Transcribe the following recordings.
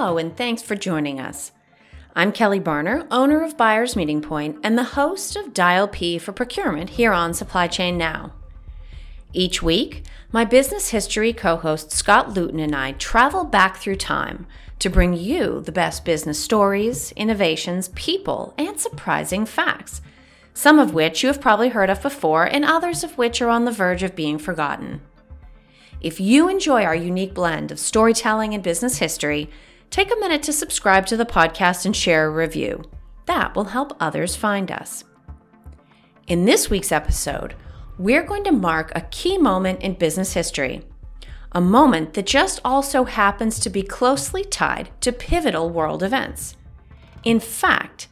Hello, and thanks for joining us. I'm Kelly Barner, owner of Buyers Meeting Point and the host of Dial P for Procurement here on Supply Chain Now. Each week, my business history co host Scott Luton and I travel back through time to bring you the best business stories, innovations, people, and surprising facts, some of which you have probably heard of before, and others of which are on the verge of being forgotten. If you enjoy our unique blend of storytelling and business history, take a minute to subscribe to the podcast and share a review. That will help others find us. In this week's episode, we're going to mark a key moment in business history, a moment that just also happens to be closely tied to pivotal world events. In fact,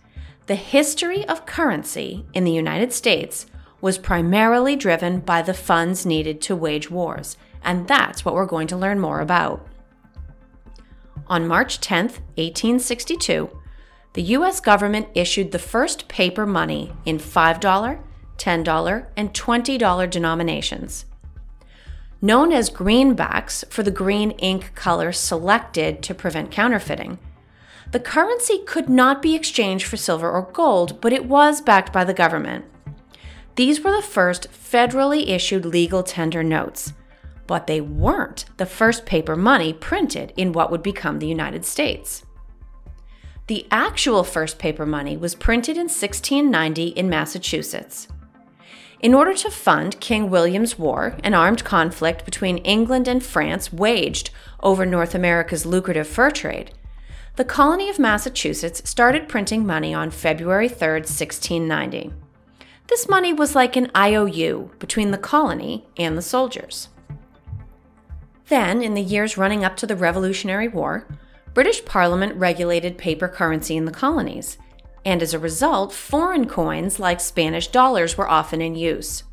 the history of currency in the United States was primarily driven by the funds needed to wage wars, and that's what we're going to learn more about. On March 10, 1862, the US government issued the first paper money in $5, $10, and $20 denominations. Known as greenbacks for the green ink color selected to prevent counterfeiting, the currency could not be exchanged for silver or gold, but it was backed by the government. These were the first federally issued legal tender notes but they weren't the first paper money printed in what would become the United States. The actual first paper money was printed in 1690 in Massachusetts. In order to fund King William's War, an armed conflict between England and France waged over North America's lucrative fur trade, the colony of Massachusetts started printing money on February 3, 1690. This money was like an IOU between the colony and the soldiers. Then, in the years running up to the Revolutionary War, British Parliament regulated paper currency in the colonies, and as a result, foreign coins like Spanish dollars were often in use.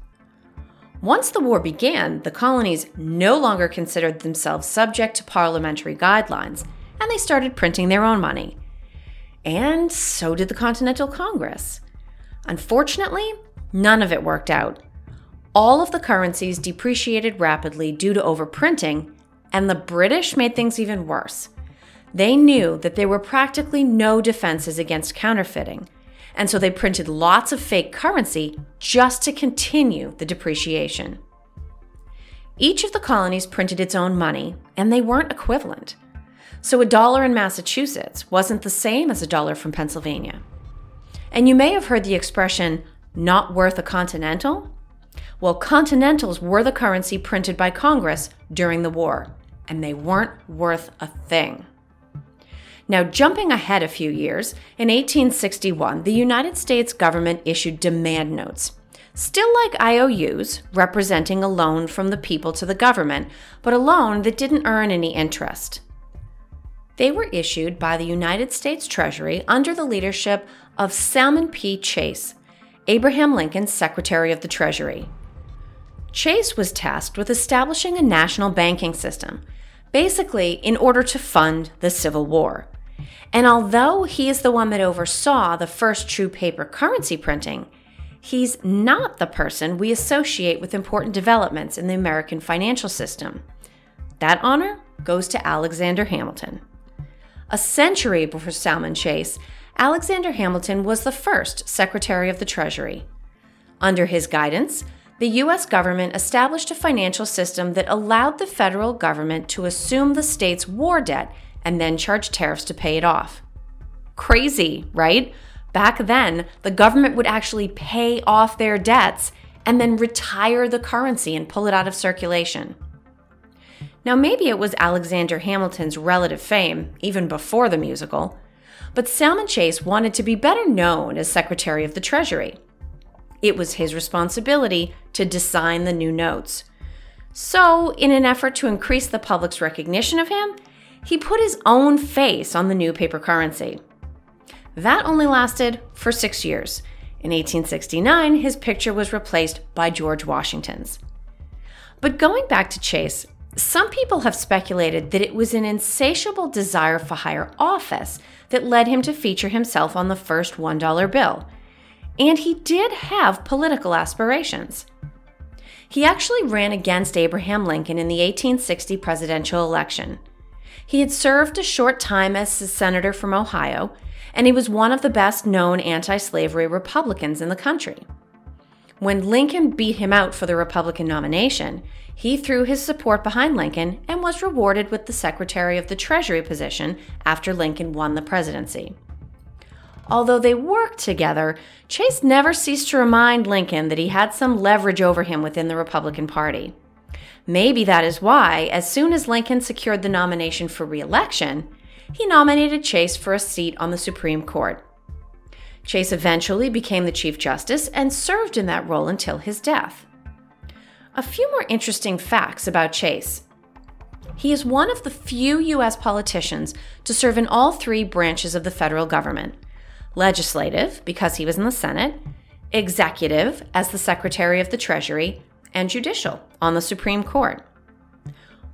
Once the war began, the colonies no longer considered themselves subject to parliamentary guidelines, and they started printing their own money. And so did the Continental Congress. Unfortunately, none of it worked out all of the currencies depreciated rapidly due to overprinting, and the British made things even worse. They knew that there were practically no defenses against counterfeiting, and so they printed lots of fake currency just to continue the depreciation. Each of the colonies printed its own money, and they weren't equivalent. So a dollar in Massachusetts wasn't the same as a dollar from Pennsylvania. And you may have heard the expression, not worth a continental. Well, continentals were the currency printed by Congress during the war, and they weren't worth a thing. Now, jumping ahead a few years, in 1861, the United States government issued demand notes, still like IOUs, representing a loan from the people to the government, but a loan that didn't earn any interest. They were issued by the United States Treasury under the leadership of Salmon P. Chase, Abraham Lincoln's Secretary of the Treasury. Chase was tasked with establishing a national banking system, basically, in order to fund the Civil War. And although he is the one that oversaw the first true paper currency printing, he's not the person we associate with important developments in the American financial system. That honor goes to Alexander Hamilton. A century before Salmon Chase, Alexander Hamilton was the first Secretary of the Treasury. Under his guidance, the U.S. government established a financial system that allowed the federal government to assume the state's war debt and then charge tariffs to pay it off. Crazy, right? Back then, the government would actually pay off their debts and then retire the currency and pull it out of circulation. Now, maybe it was Alexander Hamilton's relative fame, even before the musical, but Salmon Chase wanted to be better known as Secretary of the Treasury. It was his responsibility to design the new notes. So, in an effort to increase the public's recognition of him, he put his own face on the new paper currency. That only lasted for six years. In 1869, his picture was replaced by George Washington's. But going back to Chase, some people have speculated that it was an insatiable desire for higher office that led him to feature himself on the first $1 bill. And he did have political aspirations. He actually ran against Abraham Lincoln in the 1860 presidential election. He had served a short time as a senator from Ohio, and he was one of the best known anti slavery Republicans in the country. When Lincoln beat him out for the Republican nomination, he threw his support behind Lincoln and was rewarded with the Secretary of the Treasury position after Lincoln won the presidency. Although they worked together, Chase never ceased to remind Lincoln that he had some leverage over him within the Republican Party. Maybe that is why, as soon as Lincoln secured the nomination for re election, he nominated Chase for a seat on the Supreme Court. Chase eventually became the Chief Justice and served in that role until his death. A few more interesting facts about Chase. He is one of the few U.S. politicians to serve in all three branches of the federal government legislative, because he was in the Senate, executive, as the Secretary of the Treasury, and judicial, on the Supreme Court.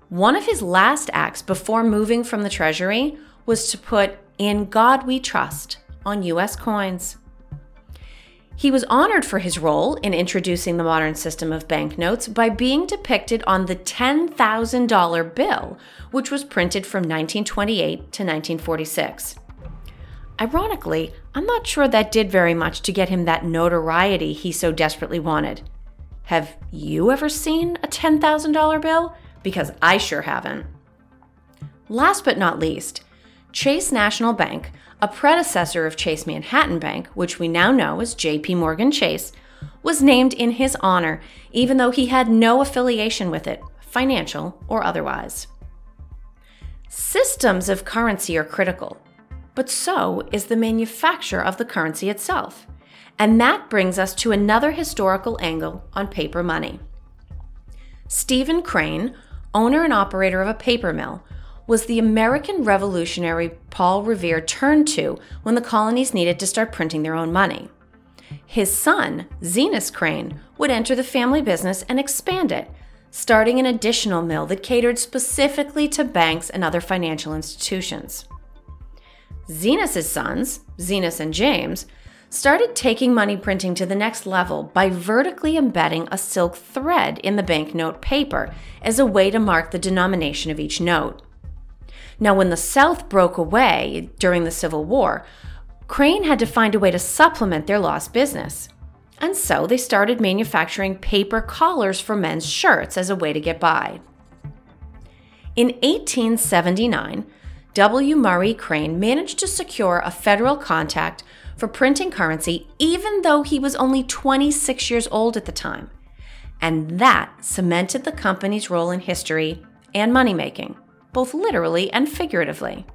One of his last acts before moving from the Treasury was to put In God We Trust on U.S. coins. He was honored for his role in introducing the modern system of banknotes by being depicted on the $10,000 bill, which was printed from 1928 to 1946. Ironically, I'm not sure that did very much to get him that notoriety he so desperately wanted. Have you ever seen a $10,000 bill? Because I sure haven't. Last but not least, Chase National Bank a predecessor of Chase Manhattan Bank, which we now know as JP Morgan Chase, was named in his honor, even though he had no affiliation with it, financial or otherwise. Systems of currency are critical, but so is the manufacture of the currency itself. And that brings us to another historical angle on paper money. Stephen Crane, owner and operator of a paper mill, was the American revolutionary Paul Revere turned to when the colonies needed to start printing their own money. His son, Zenas Crane, would enter the family business and expand it, starting an additional mill that catered specifically to banks and other financial institutions. Zenas' sons, Zenas and James, started taking money printing to the next level by vertically embedding a silk thread in the banknote paper as a way to mark the denomination of each note. Now, when the South broke away during the Civil War, Crane had to find a way to supplement their lost business. And so they started manufacturing paper collars for men's shirts as a way to get by. In 1879, W. Murray Crane managed to secure a federal contract for printing currency even though he was only 26 years old at the time. And that cemented the company's role in history and money making both literally and figuratively.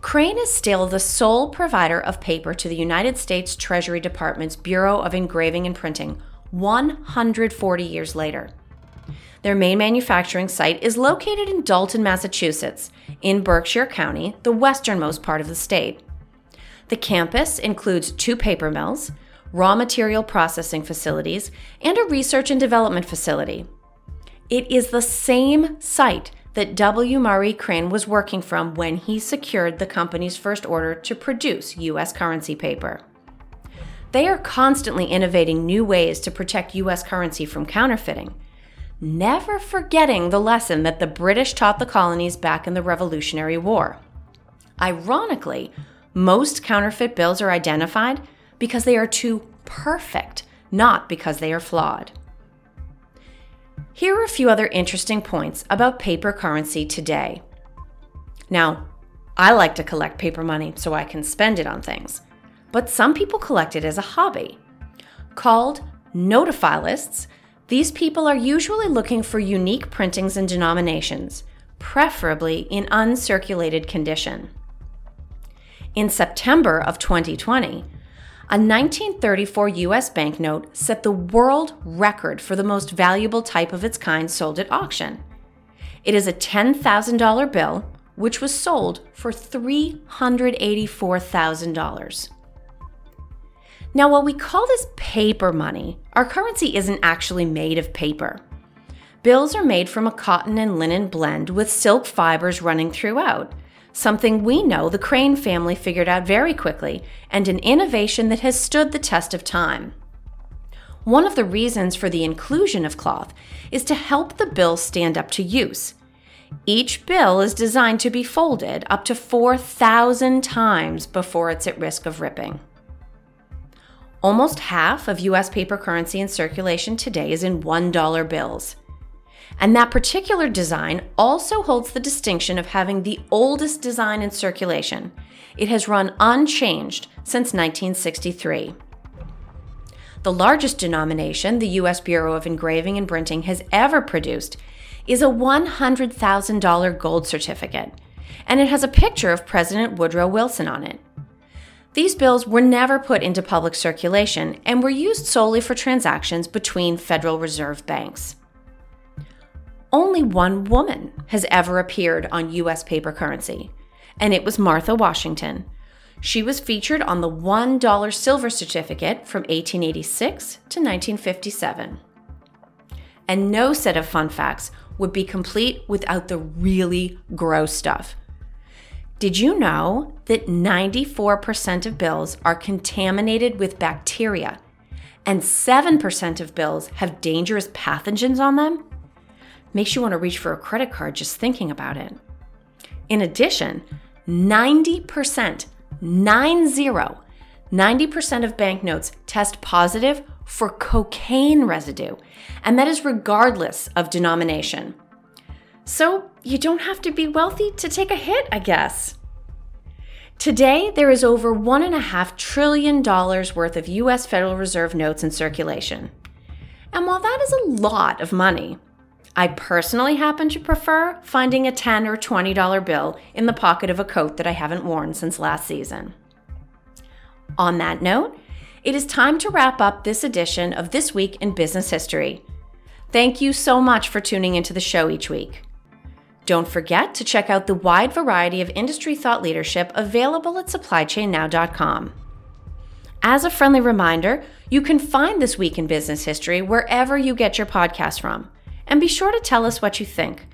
Crane is still the sole provider of paper to the United States Treasury Department's Bureau of Engraving and Printing 140 years later. Their main manufacturing site is located in Dalton, Massachusetts, in Berkshire County, the westernmost part of the state. The campus includes two paper mills, raw material processing facilities, and a research and development facility. It is the same site that W. Murray Crane was working from when he secured the company's first order to produce U.S. currency paper. They are constantly innovating new ways to protect U.S. currency from counterfeiting, never forgetting the lesson that the British taught the colonies back in the Revolutionary War. Ironically, most counterfeit bills are identified because they are too perfect, not because they are flawed. Here are a few other interesting points about paper currency today. Now, I like to collect paper money so I can spend it on things, but some people collect it as a hobby. Called notaphilists, these people are usually looking for unique printings and denominations, preferably in uncirculated condition. In September of 2020, a 1934 US banknote set the world record for the most valuable type of its kind sold at auction. It is a $10,000 bill, which was sold for $384,000. Now, while we call this paper money, our currency isn't actually made of paper. Bills are made from a cotton and linen blend with silk fibers running throughout, something we know the Crane family figured out very quickly, and an innovation that has stood the test of time. One of the reasons for the inclusion of cloth is to help the bill stand up to use. Each bill is designed to be folded up to 4,000 times before it's at risk of ripping. Almost half of US paper currency in circulation today is in $1 bills. And that particular design also holds the distinction of having the oldest design in circulation. It has run unchanged since 1963. The largest denomination the U.S. Bureau of Engraving and Printing has ever produced is a $100,000 gold certificate, and it has a picture of President Woodrow Wilson on it. These bills were never put into public circulation and were used solely for transactions between Federal Reserve banks. Only one woman has ever appeared on U.S. paper currency, and it was Martha Washington. She was featured on the $1 silver certificate from 1886 to 1957. And no set of fun facts would be complete without the really gross stuff. Did you know that 94% of bills are contaminated with bacteria and 7% of bills have dangerous pathogens on them? Makes you want to reach for a credit card just thinking about it. In addition, 90%, 90, 90% of banknotes test positive for cocaine residue, and that is regardless of denomination. So you don't have to be wealthy to take a hit, I guess. Today, there is over $1.5 trillion worth of US Federal Reserve notes in circulation. And while that is a lot of money, I personally happen to prefer finding a 10 or $20 bill in the pocket of a coat that I haven't worn since last season. On that note, it is time to wrap up this edition of This Week in Business History. Thank you so much for tuning into the show each week. Don't forget to check out the wide variety of industry thought leadership available at supplychainnow.com. As a friendly reminder, you can find This Week in Business History wherever you get your podcast from, and be sure to tell us what you think.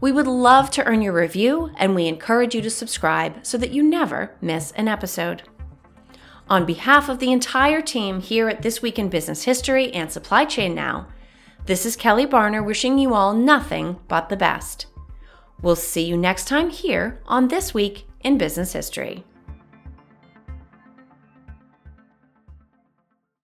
We would love to earn your review, and we encourage you to subscribe so that you never miss an episode. On behalf of the entire team here at This Week in Business History and Supply Chain Now, this is Kelly Barner wishing you all nothing but the best. We'll see you next time here on This Week in Business History.